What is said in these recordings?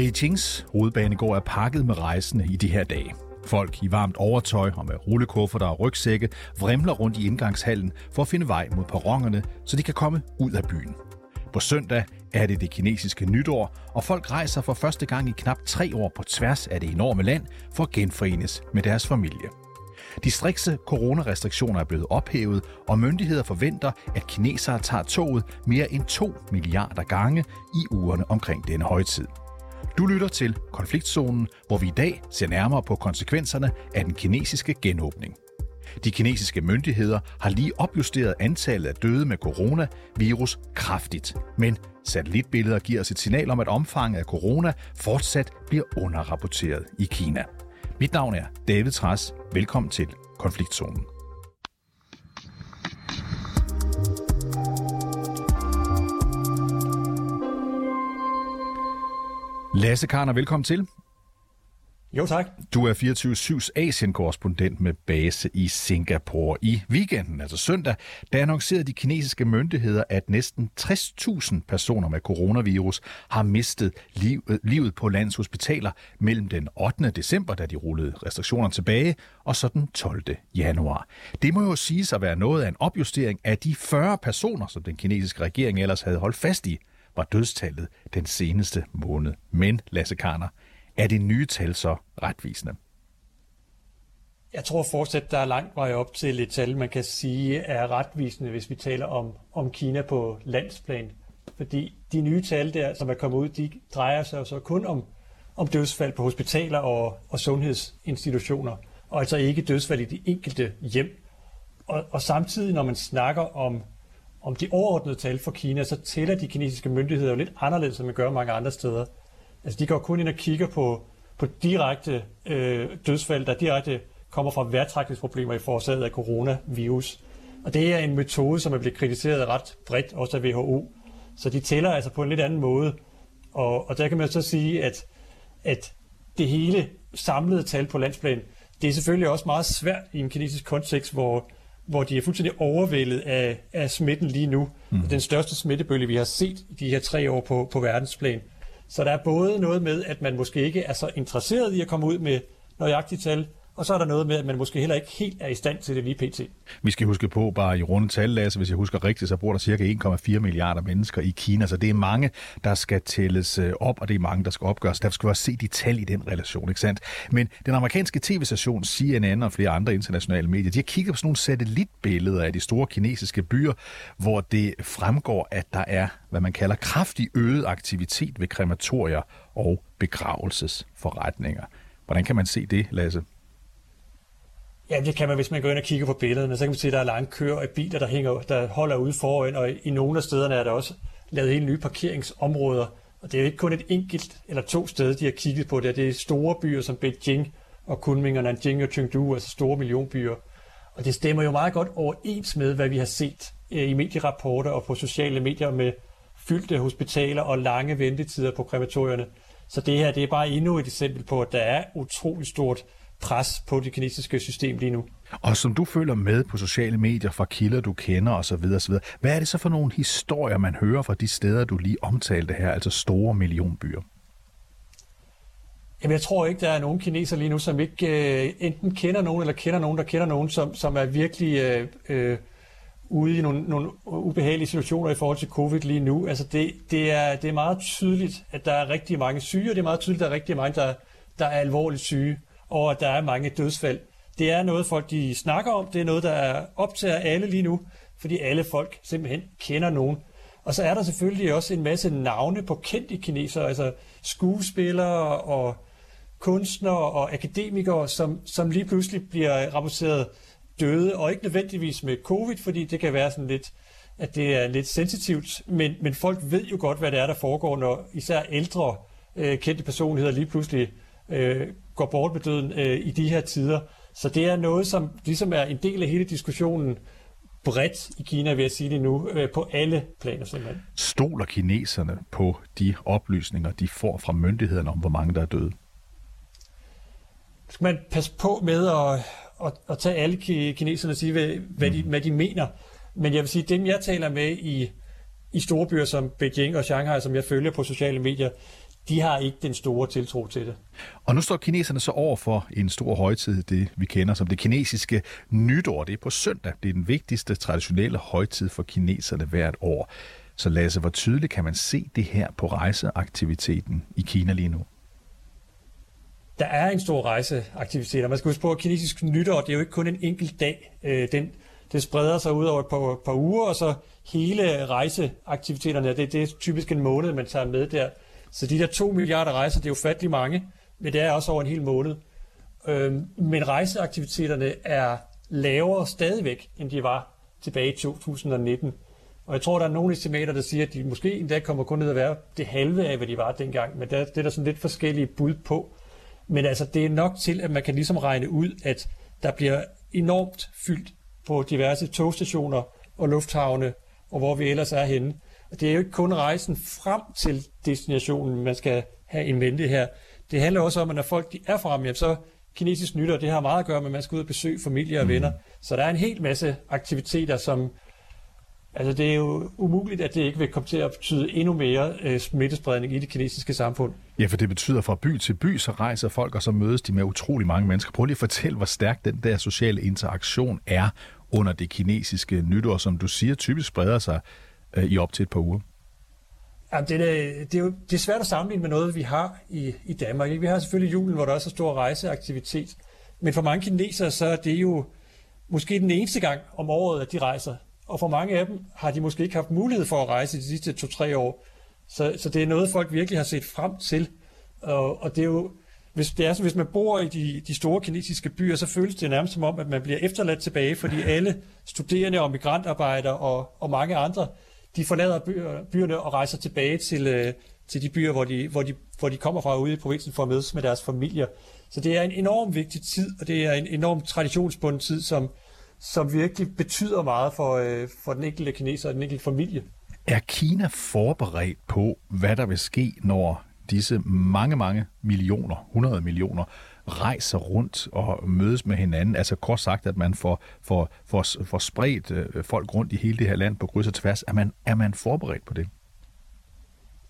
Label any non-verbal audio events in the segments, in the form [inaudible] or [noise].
Beijings hovedbanegård er pakket med rejsende i de her dage. Folk i varmt overtøj og med rullekufferter og rygsække vrimler rundt i indgangshallen for at finde vej mod perronerne, så de kan komme ud af byen. På søndag er det det kinesiske nytår, og folk rejser for første gang i knap tre år på tværs af det enorme land for at genforenes med deres familie. De strikse coronarestriktioner er blevet ophævet, og myndigheder forventer, at kinesere tager toget mere end 2 milliarder gange i ugerne omkring denne højtid. Du lytter til Konfliktzonen, hvor vi i dag ser nærmere på konsekvenserne af den kinesiske genåbning. De kinesiske myndigheder har lige opjusteret antallet af døde med coronavirus kraftigt, men satellitbilleder giver os et signal om, at omfanget af corona fortsat bliver underrapporteret i Kina. Mit navn er David Træs. Velkommen til Konfliktzonen. Lasse Karner, velkommen til. Jo, tak. Du er 24-7's Asien-korrespondent med base i Singapore. I weekenden, altså søndag, der annoncerede de kinesiske myndigheder, at næsten 60.000 personer med coronavirus har mistet livet, livet på landets hospitaler mellem den 8. december, da de rullede restriktionerne tilbage, og så den 12. januar. Det må jo siges at være noget af en opjustering af de 40 personer, som den kinesiske regering ellers havde holdt fast i, var dødstallet den seneste måned. Men, Lasse Karner, er det nye tal så retvisende? Jeg tror fortsat, der er langt vej op til et tal, man kan sige er retvisende, hvis vi taler om, om Kina på landsplan. Fordi de nye tal der, som er kommet ud, de drejer sig så kun om, om dødsfald på hospitaler og, og sundhedsinstitutioner, og altså ikke dødsfald i de enkelte hjem. Og, og samtidig, når man snakker om, om de overordnede tal for Kina, så tæller de kinesiske myndigheder jo lidt anderledes, end man gør mange andre steder. Altså de går kun ind og kigger på, på direkte øh, dødsfald, der direkte kommer fra værtrækningsproblemer i forårsaget af coronavirus. Og det er en metode, som er blevet kritiseret ret bredt, også af WHO. Så de tæller altså på en lidt anden måde. Og, og der kan man så sige, at, at det hele samlede tal på landsplan, det er selvfølgelig også meget svært i en kinesisk kontekst, hvor, hvor de er fuldstændig overvældet af, af smitten lige nu. Mm. Den største smittebølge, vi har set i de her tre år på, på verdensplan. Så der er både noget med, at man måske ikke er så interesseret i at komme ud med nøjagtige tal, og så er der noget med, at man måske heller ikke helt er i stand til det lige pt. Vi skal huske på, bare i runde tal, Lasse, hvis jeg husker rigtigt, så bor der cirka 1,4 milliarder mennesker i Kina, så det er mange, der skal tælles øh, op, og det er mange, der skal opgøres. Derfor skal vi også se de tal i den relation, ikke sandt? Men den amerikanske tv-station CNN og flere andre internationale medier, de har kigget på sådan nogle satellitbilleder af de store kinesiske byer, hvor det fremgår, at der er, hvad man kalder kraftig øget aktivitet ved krematorier og begravelsesforretninger. Hvordan kan man se det, Lasse? Ja, det kan man, hvis man går ind og kigger på billederne. Så kan man se, at der er lange køer af biler, der, hænger, der holder ude foran, og i nogle af stederne er der også lavet helt nye parkeringsområder. Og det er jo ikke kun et enkelt eller to steder, de har kigget på det. Det er store byer som Beijing og Kunming og Nanjing og Chengdu, altså store millionbyer. Og det stemmer jo meget godt overens med, hvad vi har set øh, i medierapporter og på sociale medier med fyldte hospitaler og lange ventetider på krematorierne. Så det her det er bare endnu et eksempel på, at der er utrolig stort pres på det kinesiske system lige nu. Og som du følger med på sociale medier fra kilder, du kender osv., osv., hvad er det så for nogle historier, man hører fra de steder, du lige omtalte her, altså store millionbyer? Jamen, jeg tror ikke, der er nogen kineser lige nu, som ikke øh, enten kender nogen, eller kender nogen, der kender nogen, som, som er virkelig øh, øh, ude i nogle, nogle ubehagelige situationer i forhold til covid lige nu. Altså, det, det, er, det er meget tydeligt, at der er rigtig mange syge, og det er meget tydeligt, at der er rigtig mange, der, der er alvorligt syge og at der er mange dødsfald. Det er noget, folk de snakker om. Det er noget, der er optager alle lige nu, fordi alle folk simpelthen kender nogen. Og så er der selvfølgelig også en masse navne på kendte kinesere, altså skuespillere og kunstnere og akademikere, som, som lige pludselig bliver rapporteret døde, og ikke nødvendigvis med covid, fordi det kan være sådan lidt, at det er lidt sensitivt, men, men folk ved jo godt, hvad det er, der foregår, når især ældre øh, kendte personligheder lige pludselig øh, går bort med døden øh, i de her tider. Så det er noget, som ligesom er en del af hele diskussionen bredt i Kina, vil jeg sige det nu, øh, på alle planer simpelthen. Stoler kineserne på de oplysninger, de får fra myndighederne om, hvor mange der er døde? Skal man passe på med at, at, at tage alle kineserne og sige, hvad, hvad, de, mm. hvad de mener. Men jeg vil sige, dem jeg taler med i, i store byer som Beijing og Shanghai, som jeg følger på sociale medier, de har ikke den store tiltro til det. Og nu står kineserne så over for en stor højtid, det vi kender som det kinesiske nytår. Det er på søndag. Det er den vigtigste traditionelle højtid for kineserne hvert år. Så Lasse, hvor tydeligt kan man se det her på rejseaktiviteten i Kina lige nu? Der er en stor rejseaktivitet, og man skal huske på, at kinesisk nytår, det er jo ikke kun en enkelt dag. Øh, den, det spreder sig ud over et par, par uger, og så hele rejseaktiviteterne, det, det er typisk en måned, man tager med der. Så de der 2 milliarder rejser, det er jo fattelig mange, men det er også over en hel måned. Øhm, men rejseaktiviteterne er lavere stadigvæk, end de var tilbage i 2019. Og jeg tror, der er nogle estimater, der siger, at de måske endda kommer kun ned at være det halve af, hvad de var dengang. Men der, det er der sådan lidt forskellige bud på. Men altså, det er nok til, at man kan ligesom regne ud, at der bliver enormt fyldt på diverse togstationer og lufthavne, og hvor vi ellers er henne. Det er jo ikke kun rejsen frem til destinationen, man skal have en mente her. Det handler også om, at når folk de er fremme, jamen, så kinesisk nytår, det har meget at gøre med, at man skal ud og besøge familie og venner. Mm. Så der er en hel masse aktiviteter, som Altså, det er jo umuligt, at det ikke vil komme til at betyde endnu mere øh, smittespredning i det kinesiske samfund. Ja, for det betyder fra by til by, så rejser folk, og så mødes de med utrolig mange mennesker. Prøv lige at fortælle, hvor stærk den der sociale interaktion er under det kinesiske nytår, som du siger, typisk spreder sig øh, i op til et par uger. Jamen, det, er, øh, det, er jo, det er svært at sammenligne med noget, vi har i, i Danmark. Ikke? Vi har selvfølgelig julen, hvor der også er stor rejseaktivitet. Men for mange kinesere, så er det jo måske den eneste gang om året, at de rejser og for mange af dem har de måske ikke haft mulighed for at rejse de sidste to-tre år. Så, så det er noget, folk virkelig har set frem til. Og, og det er jo, hvis, det er så, hvis man bor i de, de store kinesiske byer, så føles det nærmest som om, at man bliver efterladt tilbage, fordi alle studerende og migrantarbejdere og, og mange andre, de forlader byerne og rejser tilbage til, øh, til de byer, hvor de, hvor, de, hvor de kommer fra ude i provinsen for at mødes med deres familier. Så det er en enorm vigtig tid, og det er en enorm traditionsbunden tid, som, som virkelig betyder meget for, øh, for den enkelte kineser og den enkelte familie. Er Kina forberedt på, hvad der vil ske, når disse mange, mange millioner, 100 millioner, rejser rundt og mødes med hinanden? Altså kort sagt, at man får, får, får, får spredt øh, folk rundt i hele det her land på kryds og tværs. Er man, er man forberedt på det?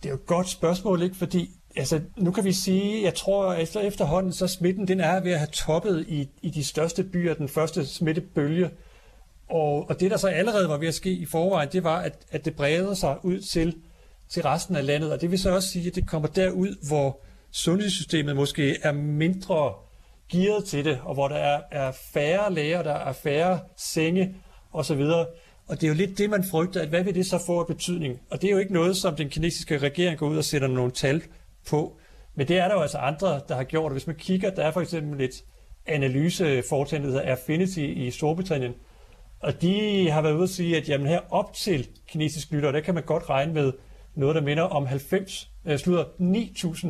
Det er jo et godt spørgsmål, ikke? Fordi altså, nu kan vi sige, jeg tror efter efterhånden, så smitten den er ved at have toppet i, i de største byer, den første smittebølge. Og, og det, der så allerede var ved at ske i forvejen, det var, at, at det breder sig ud til, til resten af landet. Og det vil så også sige, at det kommer derud, hvor sundhedssystemet måske er mindre gearet til det, og hvor der er, er færre læger, der er færre senge osv. Og det er jo lidt det, man frygter, at hvad vil det så få af betydning? Og det er jo ikke noget, som den kinesiske regering går ud og sætter nogle tal på. Men det er der jo altså andre, der har gjort. Hvis man kigger, der er for eksempel et analyseforetagende, der hedder Affinity i Storbritannien, og de har været ude at sige, at jamen her op til kinesisk nytår, der kan man godt regne med noget, der minder om 90, øh, slutter 9.000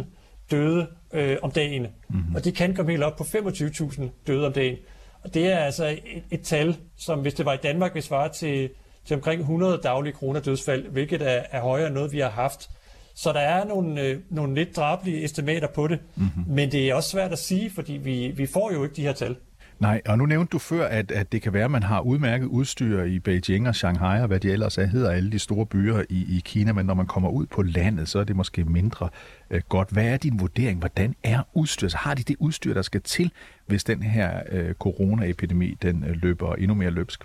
døde øh, om dagen. Mm-hmm. Og det kan komme helt op på 25.000 døde om dagen. Og det er altså et, et tal, som hvis det var i Danmark, vil svare til, til omkring 100 daglige kroner dødsfald, hvilket er, er højere end noget, vi har haft så der er nogle, øh, nogle lidt drabelige estimater på det, mm-hmm. men det er også svært at sige, fordi vi, vi får jo ikke de her tal. Nej, og nu nævnte du før, at, at det kan være, at man har udmærket udstyr i Beijing og Shanghai, og hvad de ellers er, hedder alle de store byer i, i Kina, men når man kommer ud på landet, så er det måske mindre øh, godt. Hvad er din vurdering? Hvordan er udstyr? Så har de det udstyr, der skal til, hvis den her øh, coronaepidemi den øh, løber endnu mere løbsk?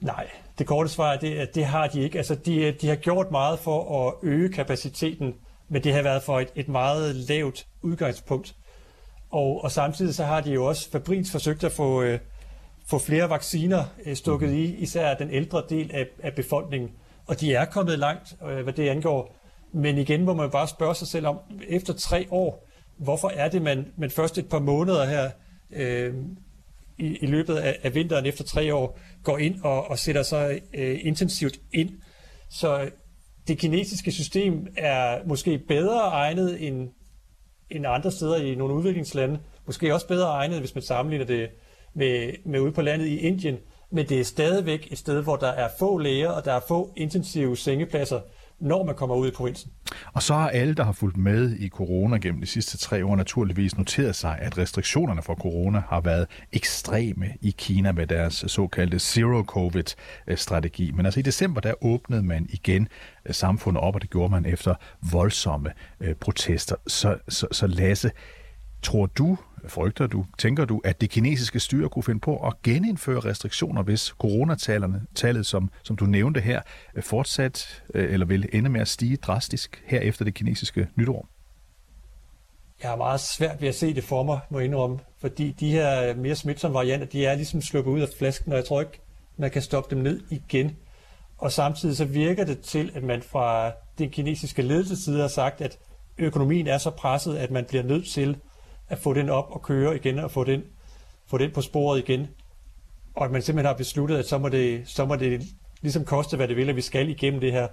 Nej, det korte svar er, det, det har de ikke. Altså, de, de har gjort meget for at øge kapaciteten, men det har været for et, et meget lavt udgangspunkt. Og, og samtidig så har de jo også fabriks forsøgt at få, øh, få flere vacciner øh, stukket i, især den ældre del af, af befolkningen. Og de er kommet langt, øh, hvad det angår. Men igen må man bare spørge sig selv om, efter tre år, hvorfor er det, man, man først et par måneder her øh, i, i løbet af, af vinteren efter tre år går ind og, og sætter sig øh, intensivt ind. Så det kinesiske system er måske bedre egnet end, end andre steder i nogle udviklingslande. Måske også bedre egnet, hvis man sammenligner det med, med ude på landet i Indien. Men det er stadigvæk et sted, hvor der er få læger, og der er få intensive sengepladser, når man kommer ud i provinsen. Og så har alle, der har fulgt med i corona gennem de sidste tre år, naturligvis noteret sig, at restriktionerne for corona har været ekstreme i Kina med deres såkaldte zero-covid-strategi. Men altså i december, der åbnede man igen øh, samfundet op, og det gjorde man efter voldsomme øh, protester. Så, så, så Lasse, tror du, frygter du, tænker du, at det kinesiske styre kunne finde på at genindføre restriktioner, hvis coronatallet, tallet, som, som du nævnte her, øh, fortsat øh, eller vil ende med at stige drastisk her efter det kinesiske nytår? Jeg har meget svært ved at se det for mig, må jeg indrømme, fordi de her mere smitsomme varianter, de er ligesom sluppet ud af flasken, og jeg tror ikke, man kan stoppe dem ned igen. Og samtidig så virker det til, at man fra den kinesiske ledelsesside har sagt, at økonomien er så presset, at man bliver nødt til at få den op og køre igen og få den, få den på sporet igen. Og at man simpelthen har besluttet, at så må det, så må det ligesom koste, hvad det vil, at vi skal igennem det her.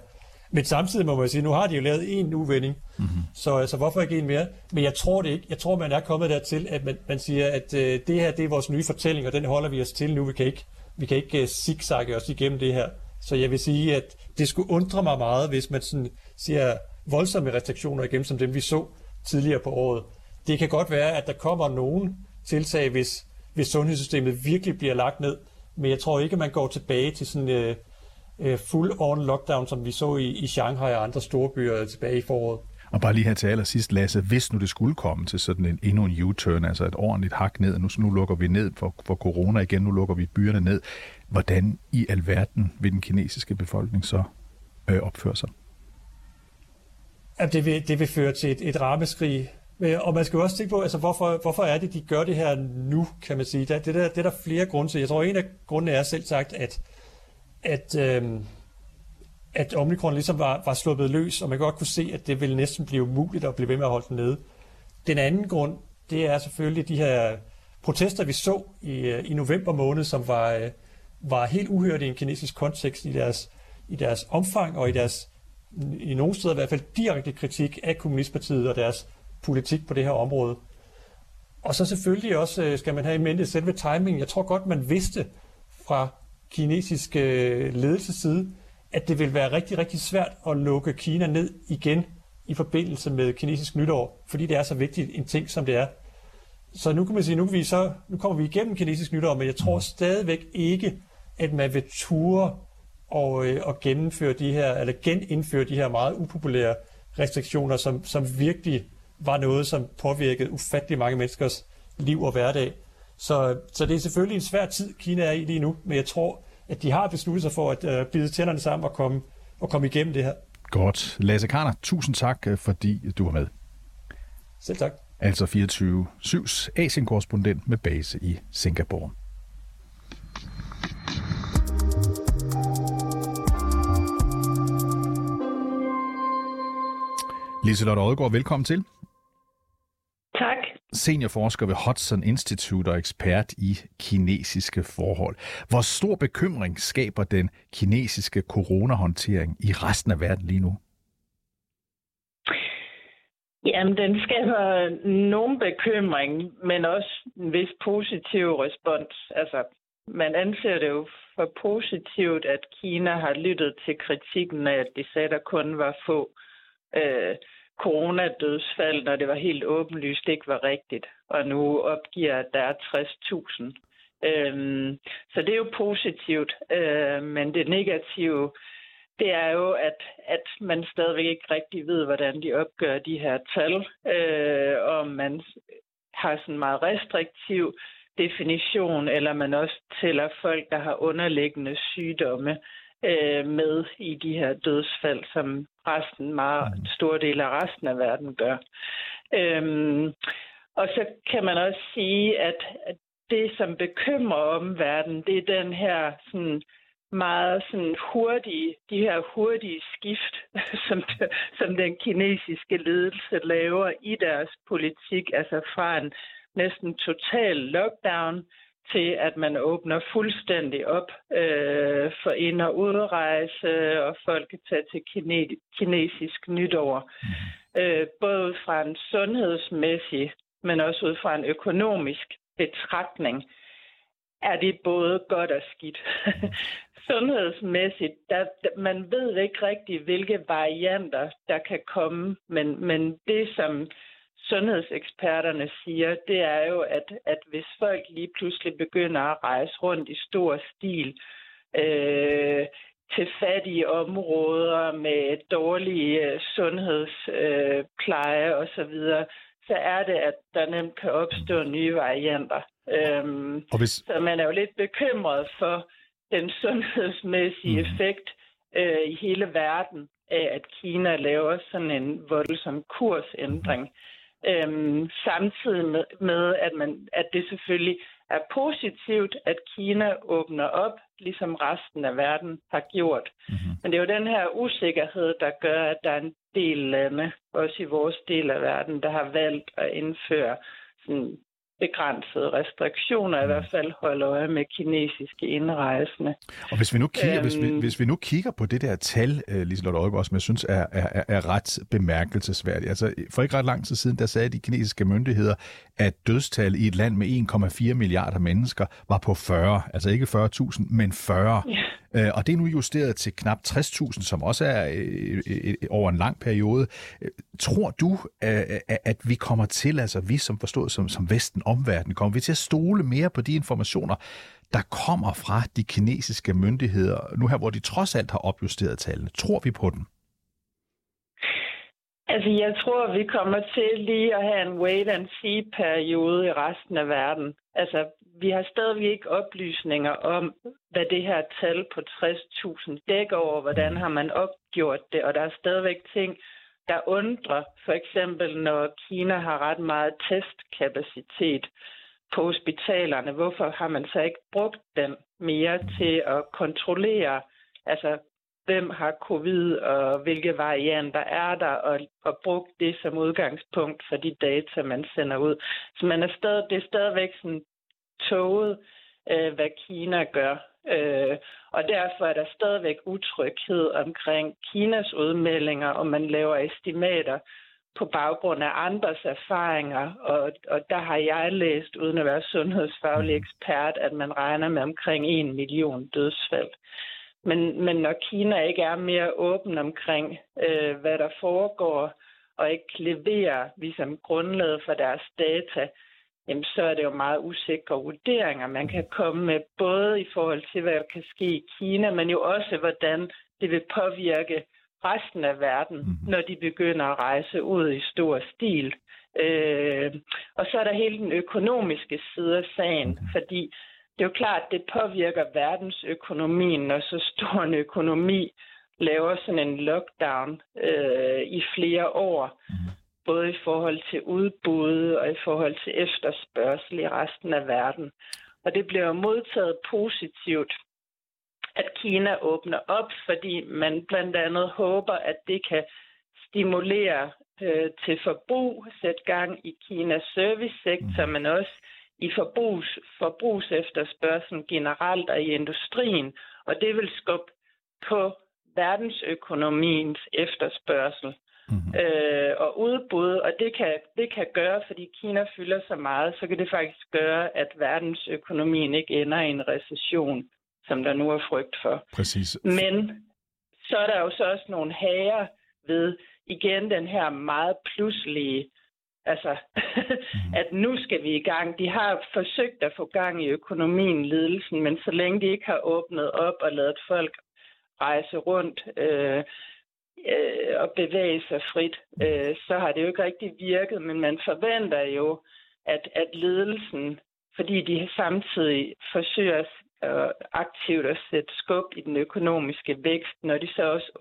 Men samtidig må man sige, nu har de jo lavet en uvending, mm-hmm. så altså, hvorfor ikke en mere? Men jeg tror det ikke. Jeg tror, man er kommet dertil, at man, man siger, at øh, det her det er vores nye fortælling, og den holder vi os til nu. Vi kan ikke, vi kan ikke uh, zigzagge os igennem det her. Så jeg vil sige, at det skulle undre mig meget, hvis man sådan siger voldsomme restriktioner igennem, som dem vi så tidligere på året det kan godt være, at der kommer nogen tiltag, hvis, hvis sundhedssystemet virkelig bliver lagt ned, men jeg tror ikke, at man går tilbage til sådan uh, uh, full-on lockdown, som vi så i, i Shanghai og andre store byer tilbage i foråret. Og bare lige her til allersidst, Lasse, hvis nu det skulle komme til sådan en endnu en U-turn, altså et ordentligt hak ned, nu, nu lukker vi ned for, for corona igen, nu lukker vi byerne ned, hvordan i alverden vil den kinesiske befolkning så øh, opføre sig? At det, vil, det vil føre til et, et rammeskrig Øh, Øh, og man skal jo også tænke på, altså, hvorfor, hvorfor er det, de gør det her nu, kan man sige. Det, det, der, det er der flere grunde til. Jeg tror, en af grundene er selv sagt, at, at, øhm, at omikron ligesom var, var sluppet løs, og man kan godt kunne se, at det ville næsten blive umuligt at blive ved med at holde den nede. Den anden grund, det er selvfølgelig de her protester, vi så i, øh, i november måned, som var, øh, var helt uhørt i en kinesisk kontekst i deres, i deres omfang og i deres, i nogle steder i hvert fald, direkte kritik af Kommunistpartiet og deres politik på det her område. Og så selvfølgelig også øh, skal man have i mente selve timingen. Jeg tror godt, man vidste fra kinesisk øh, ledelsesside, at det vil være rigtig, rigtig svært at lukke Kina ned igen i forbindelse med kinesisk nytår, fordi det er så vigtigt en ting, som det er. Så nu kan man sige, nu, kan vi så, nu kommer vi igennem kinesisk nytår, men jeg tror stadigvæk ikke, at man vil ture og, øh, og gennemføre de her, eller genindføre de her meget upopulære restriktioner, som, som virkelig var noget, som påvirkede ufattelig mange menneskers liv og hverdag. Så, så det er selvfølgelig en svær tid, Kina er i lige nu, men jeg tror, at de har besluttet sig for at uh, bide tænderne sammen og komme, og komme igennem det her. Godt. Lasse Karner, tusind tak, øh, fordi du var med. Selv tak. Altså 24-7's Asien-korrespondent med base i Singapore. Liselotte Odgaard, velkommen til. Tak. Seniorforsker ved Hudson Institute og ekspert i kinesiske forhold. Hvor stor bekymring skaber den kinesiske coronahåndtering i resten af verden lige nu? Jamen, den skaber nogen bekymring, men også en vis positiv respons. Altså, man anser det jo for positivt, at Kina har lyttet til kritikken af, at de sagde, der kun var få øh, coronadødsfald, når det var helt åbenlyst ikke var rigtigt. Og nu opgiver, at der er 60.000. Øhm, så det er jo positivt. Øh, men det negative, det er jo, at, at man stadigvæk ikke rigtig ved, hvordan de opgør de her tal. Øh, og man har sådan en meget restriktiv definition, eller man også tæller folk, der har underliggende sygdomme øh, med i de her dødsfald, som resten, meget mm. stor del af resten af verden gør. Øhm, og så kan man også sige, at, at det, som bekymrer om verden, det er den her sådan, meget sådan hurtige, de her hurtige skift, [laughs] som, som den kinesiske ledelse laver i deres politik, altså fra en næsten total lockdown til, at man åbner fuldstændig op øh, for ind- og udrejse, og folk kan tage til kine- kinesisk nytår. Øh, både fra en sundhedsmæssig, men også ud fra en økonomisk betragtning, er det både godt og skidt. [laughs] Sundhedsmæssigt, der, man ved ikke rigtig, hvilke varianter der kan komme, men, men det, som sundhedseksperterne siger, det er jo, at, at hvis folk lige pludselig begynder at rejse rundt i stor stil øh, til fattige områder med dårlige øh, sundhedspleje øh, osv., så er det, at der nemt kan opstå nye varianter. Øhm, og hvis... Så man er jo lidt bekymret for den sundhedsmæssige mm. effekt øh, i hele verden af, at Kina laver sådan en voldsom kursændring. Øhm, samtidig med, med at, man, at det selvfølgelig er positivt, at Kina åbner op, ligesom resten af verden har gjort. Mm-hmm. Men det er jo den her usikkerhed, der gør, at der er en del lande, også i vores del af verden, der har valgt at indføre sådan begrænsede restriktioner, i mm. hvert fald holde øje med kinesiske indrejsende. Og hvis vi nu kigger, øhm, hvis vi, øhm. hvis vi nu kigger på det der tal, uh, Liselotte Aalgaard, som jeg synes er, er, er ret bemærkelsesværdigt. Altså, for ikke ret lang tid siden, der sagde de kinesiske myndigheder, at dødstal i et land med 1,4 milliarder mennesker var på 40. Altså ikke 40.000, men 40. Ja. Øh, og det er nu justeret til knap 60.000, som også er øh, øh, øh, over en lang periode. Tror du, uh, at vi kommer til, altså vi som forstået som, som Vesten, omverden? Kommer vi til at stole mere på de informationer, der kommer fra de kinesiske myndigheder, nu her, hvor de trods alt har opjusteret tallene? Tror vi på dem? Altså, jeg tror, vi kommer til lige at have en wait-and-see-periode i resten af verden. Altså, vi har stadigvæk ikke oplysninger om, hvad det her tal på 60.000 dækker over, hvordan har man opgjort det, og der er stadigvæk ting, der undrer. For eksempel, når Kina har ret meget testkapacitet på hospitalerne, hvorfor har man så ikke brugt den mere til at kontrollere, altså hvem har covid, og hvilke varianter er der, og, og brugt det som udgangspunkt for de data, man sender ud. Så man er stadig, det er stadigvæk sådan toget, øh, hvad Kina gør. Øh, og derfor er der stadigvæk utryghed omkring Kinas udmeldinger, og man laver estimater på baggrund af andres erfaringer. Og, og der har jeg læst, uden at være sundhedsfaglig mm. ekspert, at man regner med omkring en million dødsfald. Men, men når Kina ikke er mere åben omkring, øh, hvad der foregår, og ikke leverer ligesom grundlaget for deres data, jamen så er det jo meget usikre vurderinger, man kan komme med, både i forhold til, hvad der kan ske i Kina, men jo også, hvordan det vil påvirke resten af verden, mm-hmm. når de begynder at rejse ud i stor stil. Øh, og så er der hele den økonomiske side af sagen, fordi det er jo klart, at det påvirker verdensøkonomien, når så stor en økonomi laver sådan en lockdown øh, i flere år. Både i forhold til udbud og i forhold til efterspørgsel i resten af verden. Og det bliver modtaget positivt, at Kina åbner op, fordi man blandt andet håber, at det kan stimulere øh, til forbrug, sætte gang i Kinas servicesektor, men også i forbrugs, forbrugsefterspørgselen generelt og i industrien. Og det vil skubbe på verdensøkonomiens efterspørgsel mm-hmm. øh, og udbud, og det kan, det kan gøre, fordi Kina fylder så meget, så kan det faktisk gøre, at verdensøkonomien ikke ender i en recession, som der nu er frygt for. Præcis. Men så er der jo så også nogle hager ved igen den her meget pludselige Altså, mm. [laughs] at nu skal vi i gang. De har forsøgt at få gang i økonomien, ledelsen, men så længe de ikke har åbnet op og lavet folk rejse rundt, øh, øh, at bevæge sig frit, øh, så har det jo ikke rigtig virket, men man forventer jo, at, at ledelsen, fordi de samtidig forsøger øh, aktivt at sætte skub i den økonomiske vækst, når de så også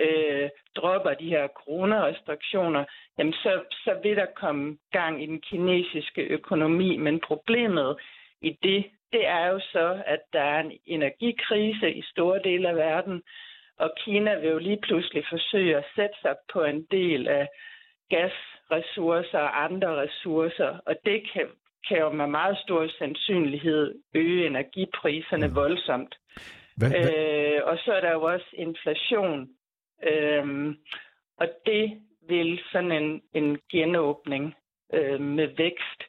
øh, dropper de her coronarestriktioner, jamen så, så vil der komme gang i den kinesiske økonomi. Men problemet i det, det er jo så, at der er en energikrise i store dele af verden, og Kina vil jo lige pludselig forsøge at sætte sig på en del af gasressourcer og andre ressourcer, og det kan, kan jo med meget stor sandsynlighed øge energipriserne mm. voldsomt. Hvad, hvad? Øh, og så er der jo også inflation, Øhm, og det vil sådan en, en genåbning øh, med vækst,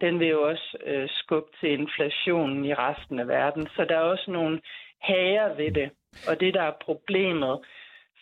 den vil jo også øh, skubbe til inflationen i resten af verden. Så der er også nogle hager ved det. Og det, der er problemet,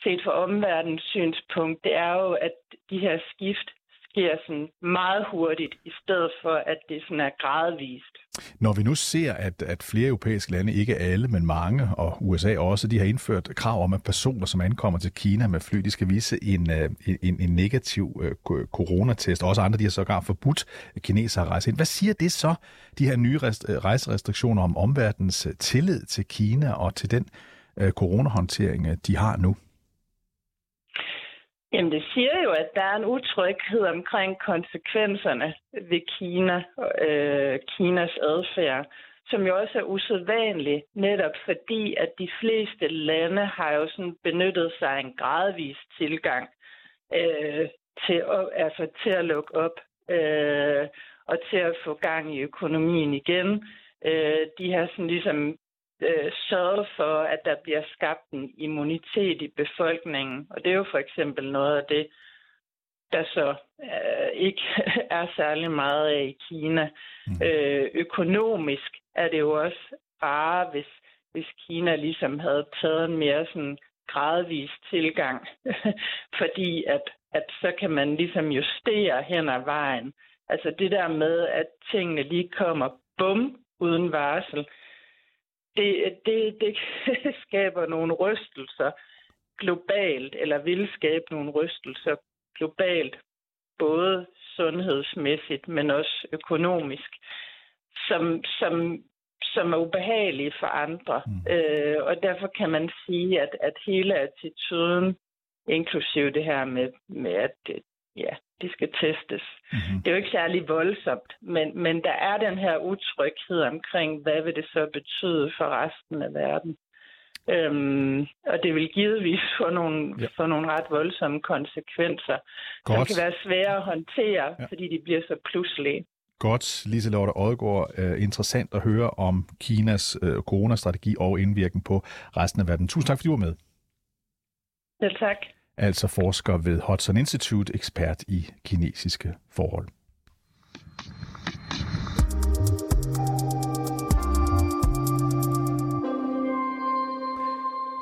set fra omverdens synspunkt, det er jo, at de her skift sker sådan meget hurtigt, i stedet for, at det sådan er gradvist. Når vi nu ser, at, at flere europæiske lande, ikke alle, men mange, og USA også, de har indført krav om, at personer, som ankommer til Kina med fly, de skal vise en, øh, en, en negativ uh, coronatest. Også andre, de har sågar forbudt kinesere at rejse ind. Hvad siger det så, de her nye øh, rejserestriktioner om omverdens tillid til Kina og til den uh, coronahåndtering, de har nu? Jamen det siger jo, at der er en utryghed omkring konsekvenserne ved Kina, øh, Kinas adfærd, som jo også er usædvanlig, netop fordi, at de fleste lande har jo sådan benyttet sig af en gradvis tilgang øh, til, at, altså til at lukke op øh, og til at få gang i økonomien igen. Øh, de har sådan ligesom øh, sørge for, at der bliver skabt en immunitet i befolkningen. Og det er jo for eksempel noget af det, der så øh, ikke [laughs] er særlig meget af i Kina. Mm. Øh, økonomisk er det jo også bare, hvis, hvis Kina ligesom havde taget en mere sådan gradvis tilgang, [laughs] fordi at, at så kan man ligesom justere hen ad vejen. Altså det der med, at tingene lige kommer bum uden varsel, det, det, det [laughs] skaber nogle rystelser globalt, eller vil skabe nogle rystelser globalt, både sundhedsmæssigt, men også økonomisk, som, som, som er ubehagelige for andre. Mm. Øh, og derfor kan man sige, at, at hele attituden, inklusive det her med, med at ja, de skal testes. Mm-hmm. Det er jo ikke særlig voldsomt, men, men der er den her utryghed omkring, hvad vil det så betyde for resten af verden. Øhm, og det vil givetvis få nogle, ja. få nogle ret voldsomme konsekvenser, Godt. som kan være svære at håndtere, ja. fordi de bliver så pludselige. Godt, Liselotte Odgaard. Uh, interessant at høre om Kinas uh, coronastrategi og indvirkning på resten af verden. Tusind tak, fordi du var med. Selv tak altså forsker ved Hudson Institute, ekspert i kinesiske forhold.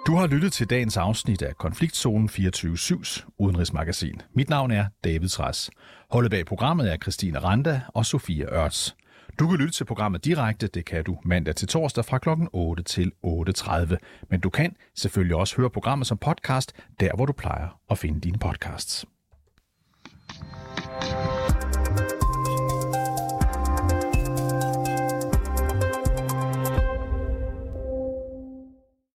Du har lyttet til dagens afsnit af Konfliktzonen 24-7's udenrigsmagasin. Mit navn er David Træs. Holdet bag programmet er Christine Randa og Sofia Ørts. Du kan lytte til programmet direkte, det kan du mandag til torsdag fra kl. 8 til 8.30. Men du kan selvfølgelig også høre programmet som podcast, der hvor du plejer at finde dine podcasts. thank you